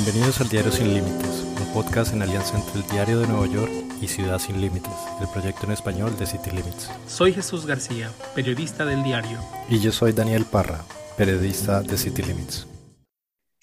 Bienvenidos al Diario Sin Límites, un podcast en alianza entre el Diario de Nueva York y Ciudad Sin Límites, el proyecto en español de City Limits. Soy Jesús García, periodista del diario. Y yo soy Daniel Parra, periodista de City Limits.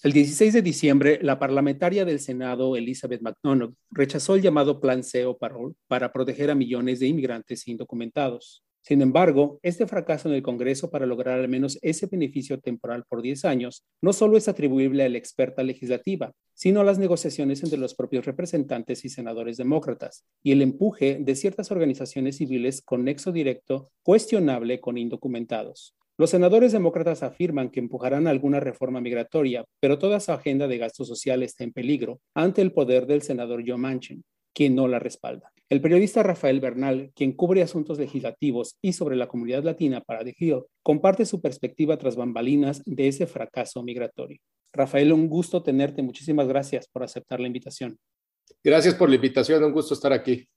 El 16 de diciembre, la parlamentaria del Senado, Elizabeth McDonough, rechazó el llamado Plan C o Parole para proteger a millones de inmigrantes indocumentados. Sin embargo, este fracaso en el Congreso para lograr al menos ese beneficio temporal por 10 años no solo es atribuible a la experta legislativa, sino a las negociaciones entre los propios representantes y senadores demócratas y el empuje de ciertas organizaciones civiles con nexo directo cuestionable con indocumentados. Los senadores demócratas afirman que empujarán alguna reforma migratoria, pero toda su agenda de gasto social está en peligro ante el poder del senador Joe Manchin, quien no la respalda. El periodista Rafael Bernal, quien cubre asuntos legislativos y sobre la comunidad latina para The Hill, comparte su perspectiva tras bambalinas de ese fracaso migratorio. Rafael, un gusto tenerte. Muchísimas gracias por aceptar la invitación. Gracias por la invitación, un gusto estar aquí.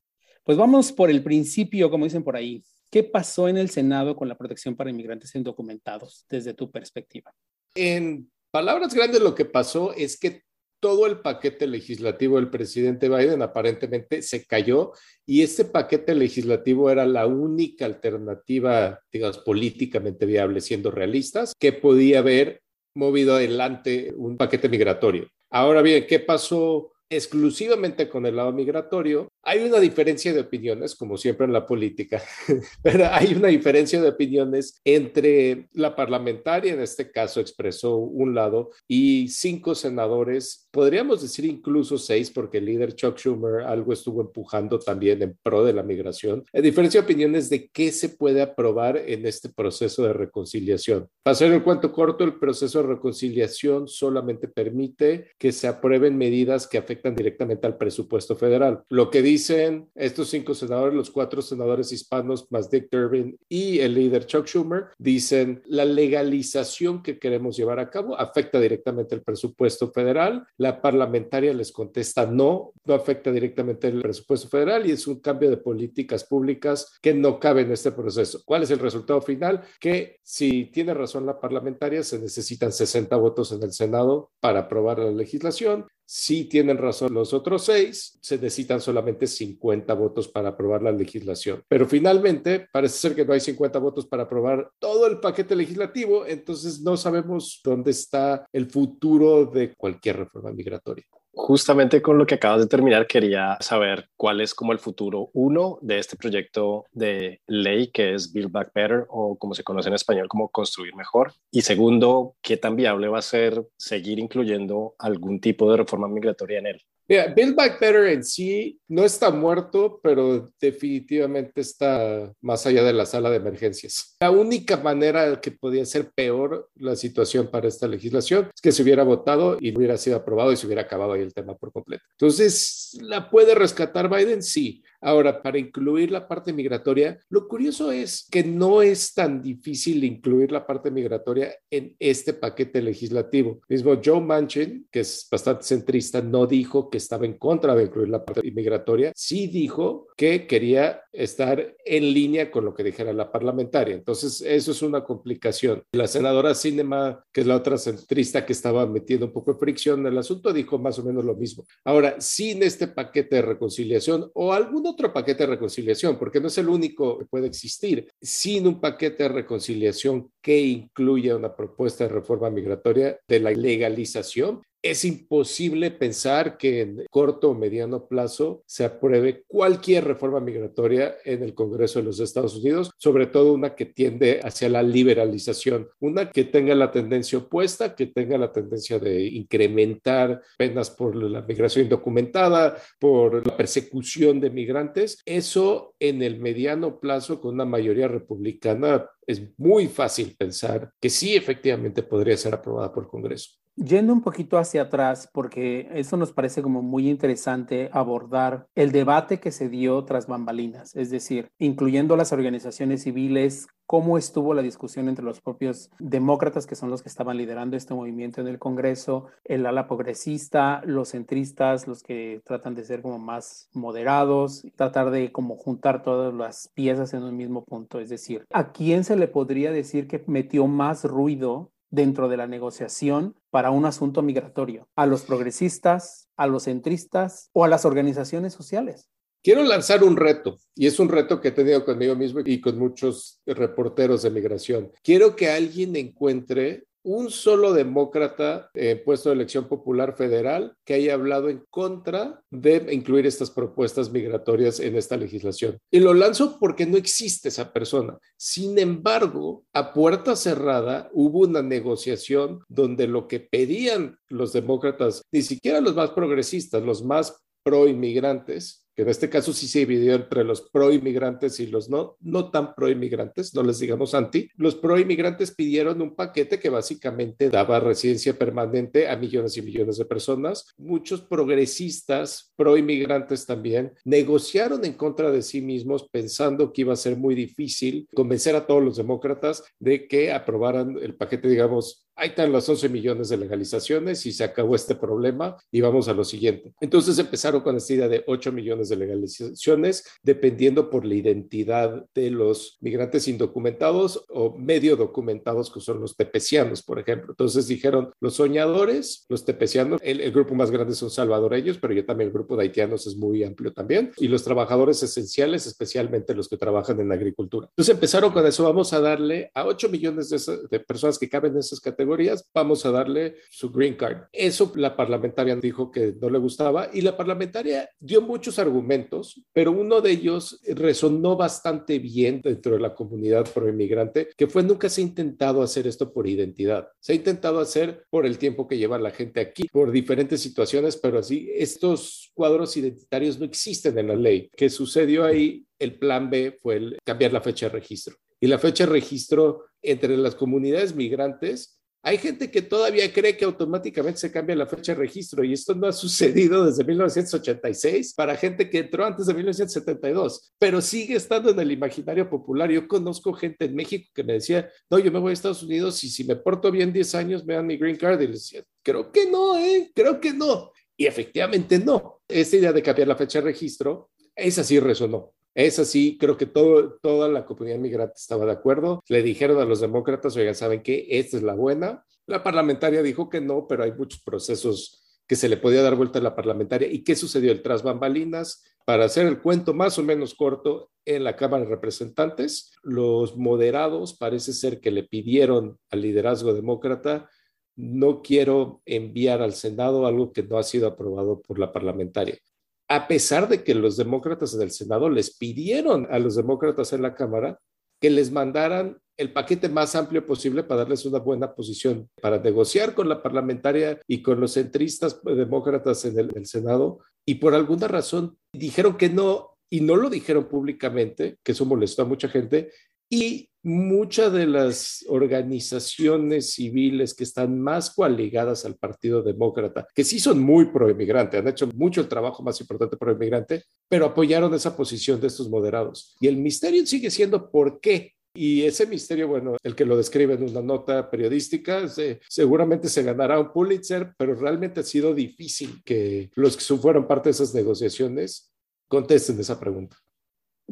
Pues vamos por el principio, como dicen por ahí. ¿Qué pasó en el Senado con la protección para inmigrantes indocumentados desde tu perspectiva? En palabras grandes, lo que pasó es que todo el paquete legislativo del presidente Biden aparentemente se cayó y este paquete legislativo era la única alternativa, digamos, políticamente viable, siendo realistas, que podía haber movido adelante un paquete migratorio. Ahora bien, ¿qué pasó exclusivamente con el lado migratorio? Hay una diferencia de opiniones, como siempre en la política, pero hay una diferencia de opiniones entre la parlamentaria, en este caso expresó un lado, y cinco senadores, podríamos decir incluso seis, porque el líder Chuck Schumer algo estuvo empujando también en pro de la migración. Hay diferencia de opiniones de qué se puede aprobar en este proceso de reconciliación. Para hacer el cuento corto, el proceso de reconciliación solamente permite que se aprueben medidas que directamente al presupuesto federal. Lo que dice dicen estos cinco senadores, los cuatro senadores hispanos más Dick Durbin y el líder Chuck Schumer, dicen la legalización que queremos llevar a cabo afecta directamente el presupuesto federal. La parlamentaria les contesta no, no afecta directamente el presupuesto federal y es un cambio de políticas públicas que no cabe en este proceso. ¿Cuál es el resultado final? Que si tiene razón la parlamentaria, se necesitan 60 votos en el Senado para aprobar la legislación. Si tienen razón los otros seis, se necesitan solamente 50 votos para aprobar la legislación. Pero finalmente parece ser que no hay 50 votos para aprobar todo el paquete legislativo, entonces no sabemos dónde está el futuro de cualquier reforma migratoria. Justamente con lo que acabas de terminar, quería saber cuál es como el futuro, uno, de este proyecto de ley que es Build Back Better o como se conoce en español como construir mejor. Y segundo, qué tan viable va a ser seguir incluyendo algún tipo de reforma migratoria en él. Build Back Better en sí no está muerto, pero definitivamente está más allá de la sala de emergencias. La única manera que podía ser peor la situación para esta legislación es que se hubiera votado y hubiera sido aprobado y se hubiera acabado ahí el tema por completo. Entonces, ¿la puede rescatar Biden? Sí. Ahora, para incluir la parte migratoria, lo curioso es que no es tan difícil incluir la parte migratoria en este paquete legislativo. Mismo Joe Manchin, que es bastante centrista, no dijo que estaba en contra de incluir la parte migratoria, sí dijo que quería estar en línea con lo que dijera la parlamentaria. Entonces, eso es una complicación. La senadora Cinema, que es la otra centrista que estaba metiendo un poco de fricción en el asunto, dijo más o menos lo mismo. Ahora, sin este paquete de reconciliación o algún otro paquete de reconciliación, porque no es el único que puede existir, sin un paquete de reconciliación que incluya una propuesta de reforma migratoria de la legalización, es imposible pensar que en corto o mediano plazo se apruebe cualquier reforma migratoria en el Congreso de los Estados Unidos, sobre todo una que tiende hacia la liberalización, una que tenga la tendencia opuesta, que tenga la tendencia de incrementar penas por la migración indocumentada, por la persecución de migrantes. Eso en el mediano plazo con una mayoría republicana es muy fácil pensar que sí efectivamente podría ser aprobada por el Congreso. Yendo un poquito hacia atrás, porque eso nos parece como muy interesante abordar el debate que se dio tras bambalinas, es decir, incluyendo las organizaciones civiles, cómo estuvo la discusión entre los propios demócratas, que son los que estaban liderando este movimiento en el Congreso, el ala progresista, los centristas, los que tratan de ser como más moderados, tratar de como juntar todas las piezas en un mismo punto, es decir, ¿a quién se le podría decir que metió más ruido dentro de la negociación para un asunto migratorio, a los progresistas, a los centristas o a las organizaciones sociales. Quiero lanzar un reto, y es un reto que he tenido conmigo mismo y con muchos reporteros de migración. Quiero que alguien encuentre un solo demócrata en puesto de elección popular federal que haya hablado en contra de incluir estas propuestas migratorias en esta legislación. Y lo lanzo porque no existe esa persona. Sin embargo, a puerta cerrada hubo una negociación donde lo que pedían los demócratas, ni siquiera los más progresistas, los más pro inmigrantes, que en este caso sí se dividió entre los pro inmigrantes y los no, no tan pro inmigrantes, no les digamos anti. Los pro inmigrantes pidieron un paquete que básicamente daba residencia permanente a millones y millones de personas. Muchos progresistas pro inmigrantes también negociaron en contra de sí mismos pensando que iba a ser muy difícil convencer a todos los demócratas de que aprobaran el paquete, digamos, ahí están los 11 millones de legalizaciones y se acabó este problema y vamos a lo siguiente. Entonces empezaron con esta idea de 8 millones de legalizaciones, dependiendo por la identidad de los migrantes indocumentados o medio documentados, que son los tepecianos, por ejemplo. Entonces dijeron los soñadores, los tepecianos, el, el grupo más grande son salvadoreños, pero yo también el grupo de haitianos es muy amplio también, y los trabajadores esenciales, especialmente los que trabajan en agricultura. Entonces empezaron con eso, vamos a darle a 8 millones de, de personas que caben en esas categorías vamos a darle su green card. Eso la parlamentaria dijo que no le gustaba y la parlamentaria dio muchos argumentos, pero uno de ellos resonó bastante bien dentro de la comunidad pro-inmigrante, que fue nunca se ha intentado hacer esto por identidad. Se ha intentado hacer por el tiempo que lleva la gente aquí, por diferentes situaciones, pero así estos cuadros identitarios no existen en la ley. ¿Qué sucedió ahí? El plan B fue el cambiar la fecha de registro. Y la fecha de registro entre las comunidades migrantes hay gente que todavía cree que automáticamente se cambia la fecha de registro y esto no ha sucedido desde 1986 para gente que entró antes de 1972, pero sigue estando en el imaginario popular. Yo conozco gente en México que me decía, no, yo me voy a Estados Unidos y si me porto bien 10 años me dan mi green card y les decía, creo que no, ¿eh? Creo que no. Y efectivamente no. Esta idea de cambiar la fecha de registro, esa sí resonó. Es así, creo que toda la comunidad migrante estaba de acuerdo. Le dijeron a los demócratas, oigan, ¿saben qué? Esta es la buena. La parlamentaria dijo que no, pero hay muchos procesos que se le podía dar vuelta a la parlamentaria. ¿Y qué sucedió? El tras bambalinas, para hacer el cuento más o menos corto, en la Cámara de Representantes, los moderados parece ser que le pidieron al liderazgo demócrata no quiero enviar al Senado algo que no ha sido aprobado por la parlamentaria a pesar de que los demócratas en el Senado les pidieron a los demócratas en la Cámara que les mandaran el paquete más amplio posible para darles una buena posición, para negociar con la parlamentaria y con los centristas demócratas en el, Senado. Y por alguna razón dijeron que no, y no lo dijeron públicamente, que eso molestó a mucha gente, y muchas de las organizaciones civiles que están más coaligadas al Partido Demócrata, que sí son muy pro-inmigrante, han hecho mucho el trabajo más importante pro-inmigrante, pero apoyaron esa posición de estos moderados. Y el misterio sigue siendo por qué. Y ese misterio, bueno, el que lo describe en una nota periodística, seguramente se ganará un Pulitzer, pero realmente ha sido difícil que los que fueron parte de esas negociaciones contesten esa pregunta.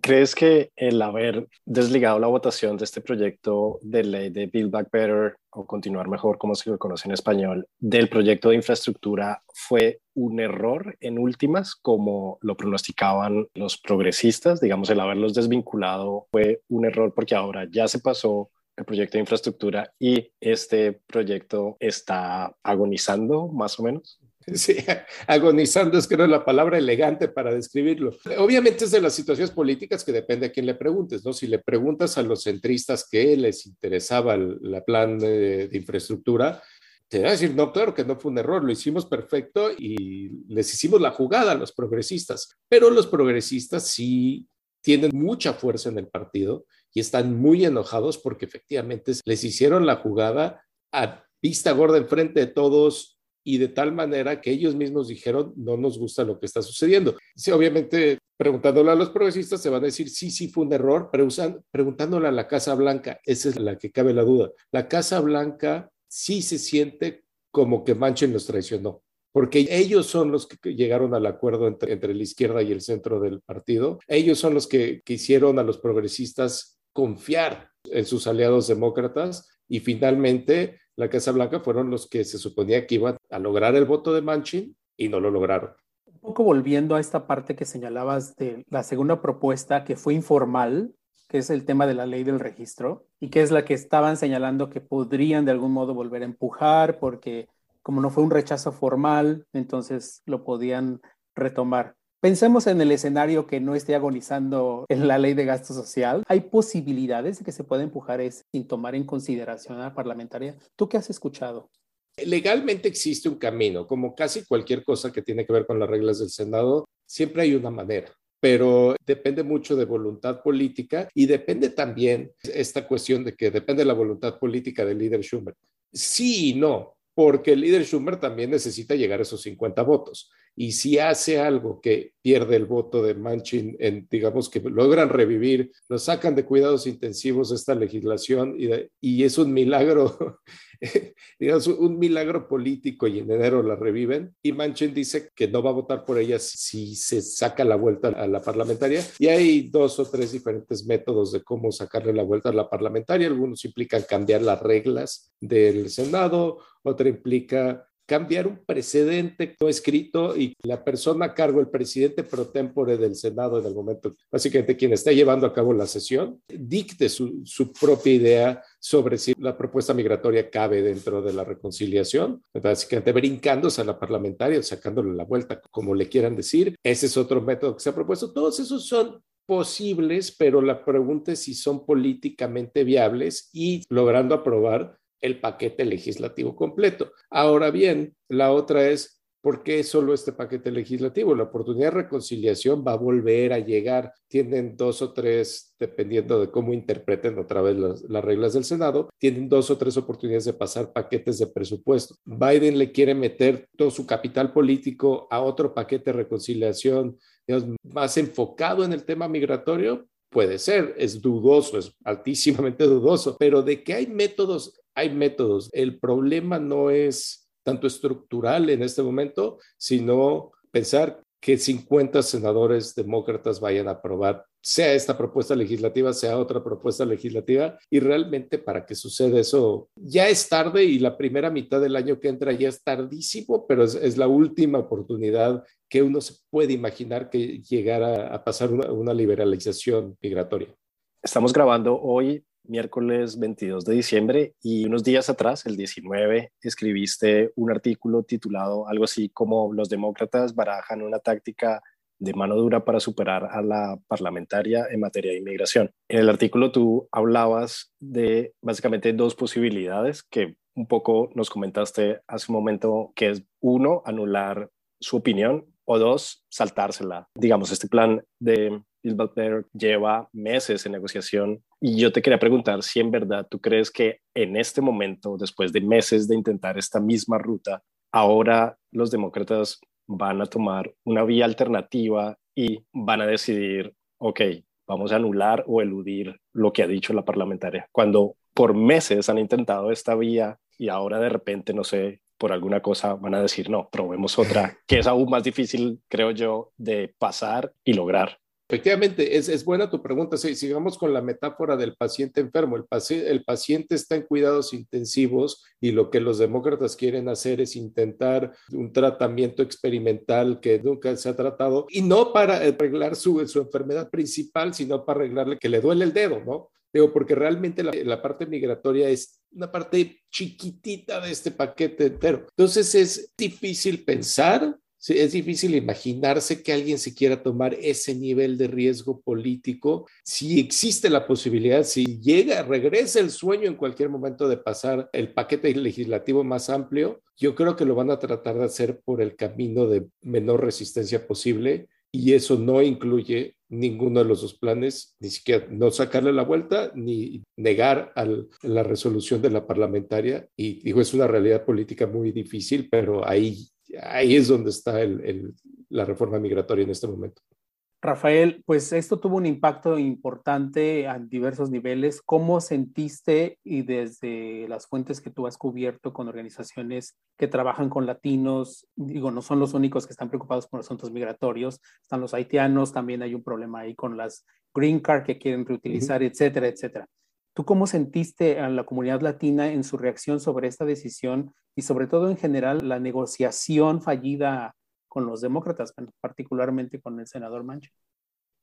¿Crees que el haber desligado la votación de este proyecto de ley de Build Back Better o continuar mejor, como se lo conoce en español, del proyecto de infraestructura fue un error en últimas, como lo pronosticaban los progresistas? Digamos, el haberlos desvinculado fue un error porque ahora ya se pasó el proyecto de infraestructura y este proyecto está agonizando más o menos. Sí, agonizando es creo la palabra elegante para describirlo. Obviamente es de las situaciones políticas que depende a quién le preguntes, ¿no? Si le preguntas a los centristas que les interesaba el plan de, de infraestructura, te va a decir, no, claro que no fue un error, lo hicimos perfecto y les hicimos la jugada a los progresistas, pero los progresistas sí tienen mucha fuerza en el partido y están muy enojados porque efectivamente les hicieron la jugada a vista gorda enfrente de todos y de tal manera que ellos mismos dijeron, no nos gusta lo que está sucediendo. Sí, obviamente, preguntándole a los progresistas, se van a decir, sí, sí fue un error, pero usan, preguntándole a la Casa Blanca, esa es la que cabe la duda. La Casa Blanca sí se siente como que Manchin los traicionó, porque ellos son los que llegaron al acuerdo entre, entre la izquierda y el centro del partido. Ellos son los que, que hicieron a los progresistas confiar en sus aliados demócratas y finalmente la Casa Blanca fueron los que se suponía que iban a lograr el voto de Manchin y no lo lograron. Un poco volviendo a esta parte que señalabas de la segunda propuesta que fue informal, que es el tema de la ley del registro y que es la que estaban señalando que podrían de algún modo volver a empujar porque como no fue un rechazo formal, entonces lo podían retomar. Pensemos en el escenario que no esté agonizando en la ley de gasto social. ¿Hay posibilidades de que se pueda empujar eso sin tomar en consideración a la parlamentaria? ¿Tú qué has escuchado? Legalmente existe un camino, como casi cualquier cosa que tiene que ver con las reglas del Senado, siempre hay una manera pero depende mucho de voluntad política y depende también esta cuestión de que depende de la voluntad política del líder Schumer. Sí y no, porque el líder Schumer también necesita llegar a esos 50 votos. Y si hace algo que pierde el voto de Manchin, en, digamos que logran revivir, lo sacan de cuidados intensivos esta legislación y, y es un milagro, digamos, un milagro político y en enero la reviven. Y Manchin dice que no va a votar por ella si se saca la vuelta a la parlamentaria. Y hay dos o tres diferentes métodos de cómo sacarle la vuelta a la parlamentaria. Algunos implican cambiar las reglas del Senado, otra implica cambiar un precedente no escrito y la persona a cargo, el presidente pro tempore del Senado en el momento, básicamente quien está llevando a cabo la sesión, dicte su, su propia idea sobre si la propuesta migratoria cabe dentro de la reconciliación, básicamente brincándose a la parlamentaria, sacándole la vuelta, como le quieran decir. Ese es otro método que se ha propuesto. Todos esos son posibles, pero la pregunta es si son políticamente viables y logrando aprobar el paquete legislativo completo. Ahora bien, la otra es, ¿por qué solo este paquete legislativo? La oportunidad de reconciliación va a volver a llegar. Tienen dos o tres, dependiendo de cómo interpreten otra vez las, reglas del Senado, tienen dos o tres oportunidades de pasar paquetes de presupuesto. Biden le quiere meter todo su capital político a otro paquete de reconciliación más enfocado en el tema migratorio, Puede ser, es dudoso, es altísimamente dudoso, pero de que hay métodos, hay métodos. El problema no es tanto estructural en este momento, sino pensar que 50 senadores demócratas vayan a aprobar, sea esta propuesta legislativa, sea otra propuesta legislativa, y realmente para que suceda eso, ya es tarde y la primera mitad del año que entra ya es tardísimo, pero es, la última oportunidad que uno se puede imaginar que llegara a pasar una, una liberalización migratoria. Estamos grabando hoy miércoles 22 de diciembre y unos días atrás, el 19, escribiste un artículo titulado algo así como Los demócratas barajan una táctica de mano dura para superar a la parlamentaria en materia de inmigración. En el artículo tú hablabas de básicamente dos posibilidades que un poco nos comentaste hace un momento, que es uno, anular su opinión o dos, saltársela. Digamos, este plan de Bill Butler lleva meses en negociación y yo te quería preguntar si en verdad tú crees que en este momento, después de meses de intentar esta misma ruta, ahora los demócratas van a tomar una vía alternativa y van a decidir, ok, vamos a anular o eludir lo que ha dicho la parlamentaria, cuando por meses han intentado esta vía y ahora de repente, no sé, por alguna cosa van a decir, no, probemos otra, que es aún más difícil, creo yo, de pasar y lograr. Efectivamente, es, buena tu pregunta. Sí, sigamos con la metáfora del paciente enfermo. El, paciente está en cuidados intensivos y lo que los demócratas quieren hacer es intentar un tratamiento experimental que nunca se ha tratado y no para arreglar su, su enfermedad principal, sino para arreglarle que le duele el dedo, ¿no? Porque realmente la, la, parte migratoria es una parte chiquitita de este paquete entero. Entonces es difícil pensar es difícil imaginarse que alguien se quiera tomar ese nivel de riesgo político. Si existe la posibilidad, si llega, regresa el sueño en cualquier momento de pasar el paquete legislativo más amplio, yo creo que lo van a tratar de hacer por el camino de menor resistencia posible y eso no incluye ninguno de los dos planes, ni siquiera no sacarle la vuelta ni negar la resolución de la parlamentaria. Y digo, es una realidad política muy difícil, pero ahí ahí es donde está la reforma migratoria en este momento. Rafael, pues esto tuvo un impacto importante a diversos niveles. ¿Cómo sentiste y desde las fuentes que tú has cubierto con organizaciones que trabajan con latinos, digo, no son los únicos que están preocupados por asuntos migratorios, están los haitianos, también hay un problema ahí con las green card que quieren reutilizar, etcétera, etcétera. ¿Tú cómo sentiste a la comunidad latina en su reacción sobre esta decisión y sobre todo en general la negociación fallida con los demócratas, particularmente con el senador Mancha?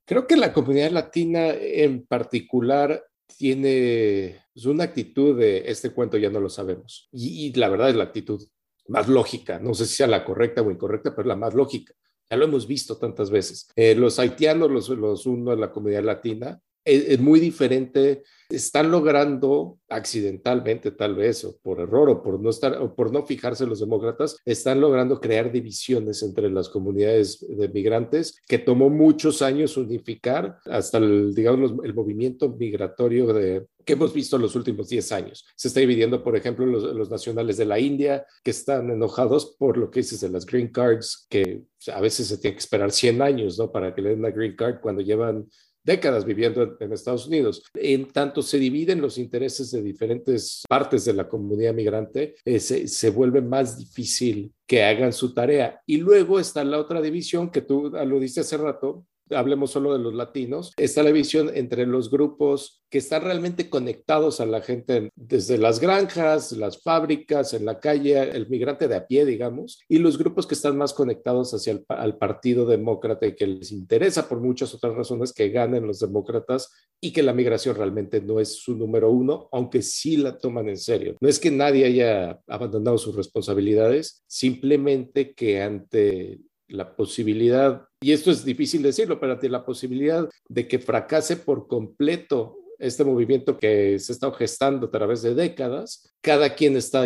Creo que la comunidad latina en particular tiene pues, una actitud de este cuento ya no lo sabemos. Y, la verdad es la actitud más lógica. No sé si sea la correcta o incorrecta, pero la más lógica. Ya lo hemos visto tantas veces. Eh, los haitianos, los, los uno de la comunidad latina, es, muy diferente. Están logrando accidentalmente, tal vez, o por error, o por no estar, o por no fijarse los demócratas, están logrando crear divisiones entre las comunidades de migrantes que tomó muchos años unificar hasta el, digamos, el movimiento migratorio de, que hemos visto en los últimos 10 años. Se está dividiendo, por ejemplo, los, los, nacionales de la India, que están enojados por lo que dices de las green cards, que a veces se tiene que esperar 100 años, ¿no? Para que le den la green card cuando llevan décadas viviendo en Estados Unidos. En tanto se dividen los intereses de diferentes partes de la comunidad migrante, eh, se, se, vuelve más difícil que hagan su tarea. Y luego está la otra división que tú aludiste hace rato, hablemos solo de los latinos, está la visión entre los grupos que están realmente conectados a la gente desde las granjas, las fábricas, en la calle, el migrante de a pie, digamos, y los grupos que están más conectados hacia el al Partido Demócrata y que les interesa por muchas otras razones que ganen los demócratas y que la migración realmente no es su número uno, aunque sí la toman en serio. No es que nadie haya abandonado sus responsabilidades, simplemente que ante la posibilidad, y esto es difícil decirlo, pero la posibilidad de que fracase por completo este movimiento que se está gestando a través de décadas, cada quien está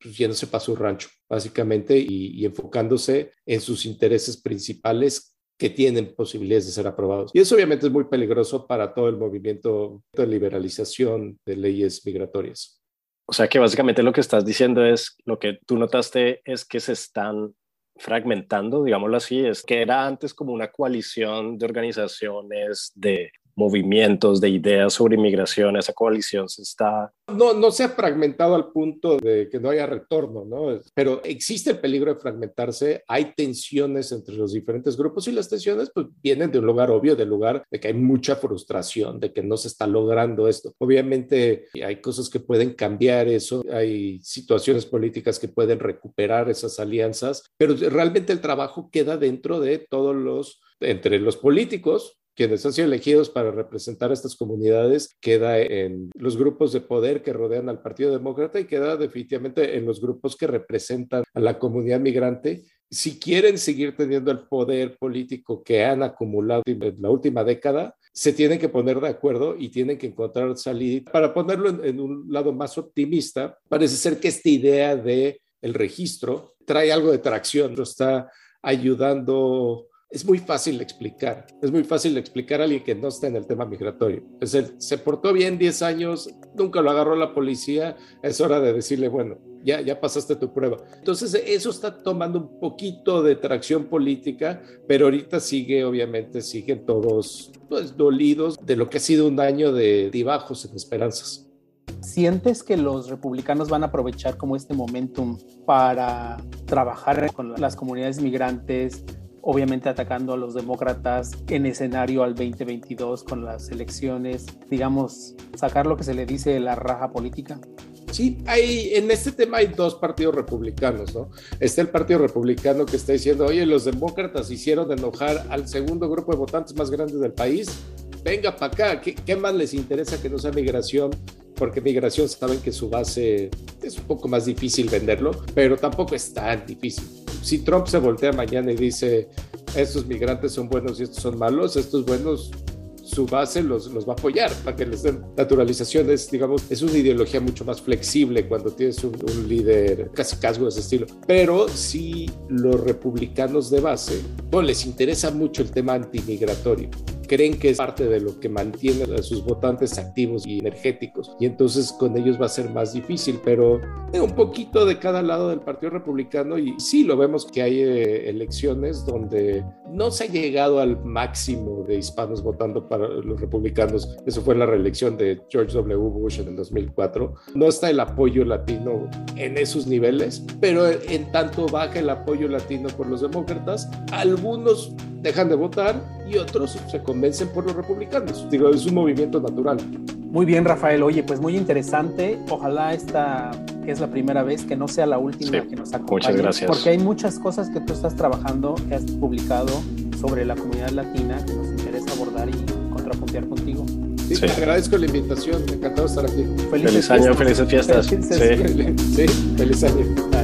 pues, yéndose para su rancho, básicamente, y, enfocándose en sus intereses principales que tienen posibilidades de ser aprobados. Y eso obviamente es muy peligroso para todo el movimiento de liberalización de leyes migratorias. O sea que básicamente lo que estás diciendo es, lo que tú notaste es que se están fragmentando, digámoslo así, es que era antes como una coalición de organizaciones, de movimientos, de ideas sobre inmigración, esa coalición se está... No, no se ha fragmentado al punto de que no haya retorno, ¿no? Pero existe el peligro de fragmentarse, hay tensiones entre los diferentes grupos y las tensiones pues vienen de un lugar obvio, del lugar de que hay mucha frustración, de que no se está logrando esto. Obviamente hay cosas que pueden cambiar eso, hay situaciones políticas que pueden recuperar esas alianzas, pero realmente el trabajo queda dentro de todos los, entre los políticos, quienes han sido elegidos para representar a estas comunidades queda en los grupos de poder que rodean al Partido Demócrata y queda definitivamente en los grupos que representan a la comunidad migrante. Si quieren seguir teniendo el poder político que han acumulado en la última década, se tienen que poner de acuerdo y tienen que encontrar salida. Para ponerlo en, en un lado más optimista, parece ser que esta idea de el registro trae algo de tracción, lo está ayudando es muy fácil de explicar. Es muy fácil de explicar a alguien que no está en el tema migratorio. Es el, se portó bien 10 años, nunca lo agarró la policía, es hora de decirle, bueno, ya, ya pasaste tu prueba. Entonces, eso está tomando un poquito de tracción política, pero ahorita sigue, obviamente, siguen todos pues, dolidos de lo que ha sido un año de dibajos en esperanzas. ¿Sientes que los republicanos van a aprovechar como este momentum para trabajar con las comunidades migrantes, obviamente atacando a los demócratas en escenario al 2022 con las elecciones, digamos, sacar lo que se le dice la raja política? Sí, hay, en este tema hay dos partidos republicanos, ¿no? Está el Partido Republicano que está diciendo, oye, los demócratas hicieron enojar al segundo grupo de votantes más grande del país, venga para acá, ¿Qué, ¿qué, más les interesa que no sea migración? Porque migración saben que su base es un poco más difícil venderlo, pero tampoco es tan difícil si Trump se voltea mañana y dice, estos migrantes son buenos y estos son malos, estos buenos su base los, los va a apoyar para que les den naturalización. Es, digamos, es una ideología mucho más flexible cuando tienes un, un líder casi casgo de ese estilo. Pero si los republicanos de base, no les interesa mucho el tema antimigratorio creen que es parte de lo que mantiene a sus votantes activos y energéticos. Y entonces con ellos va a ser más difícil, pero un poquito de cada lado del Partido Republicano y sí lo vemos que hay eh, elecciones donde no se ha llegado al máximo de hispanos votando para los republicanos. Eso fue la reelección de George W. Bush en el 2004. No está el apoyo latino en esos niveles, pero en tanto baja el apoyo latino por los demócratas, algunos dejan de votar y otros se convencen por los republicanos. Digo, es un movimiento natural. Muy bien, Rafael. Oye, pues muy interesante. Ojalá esta que es la primera vez, que no sea la última que nos acompañe. Muchas gracias. Porque hay muchas cosas que tú estás trabajando, que has publicado sobre la comunidad latina que nos interesa abordar y contrapuntear contigo. Sí, sí. Te agradezco la invitación. Encantado estar aquí. Felices feliz año, felices fiestas. Felices, sí. sí, feliz año.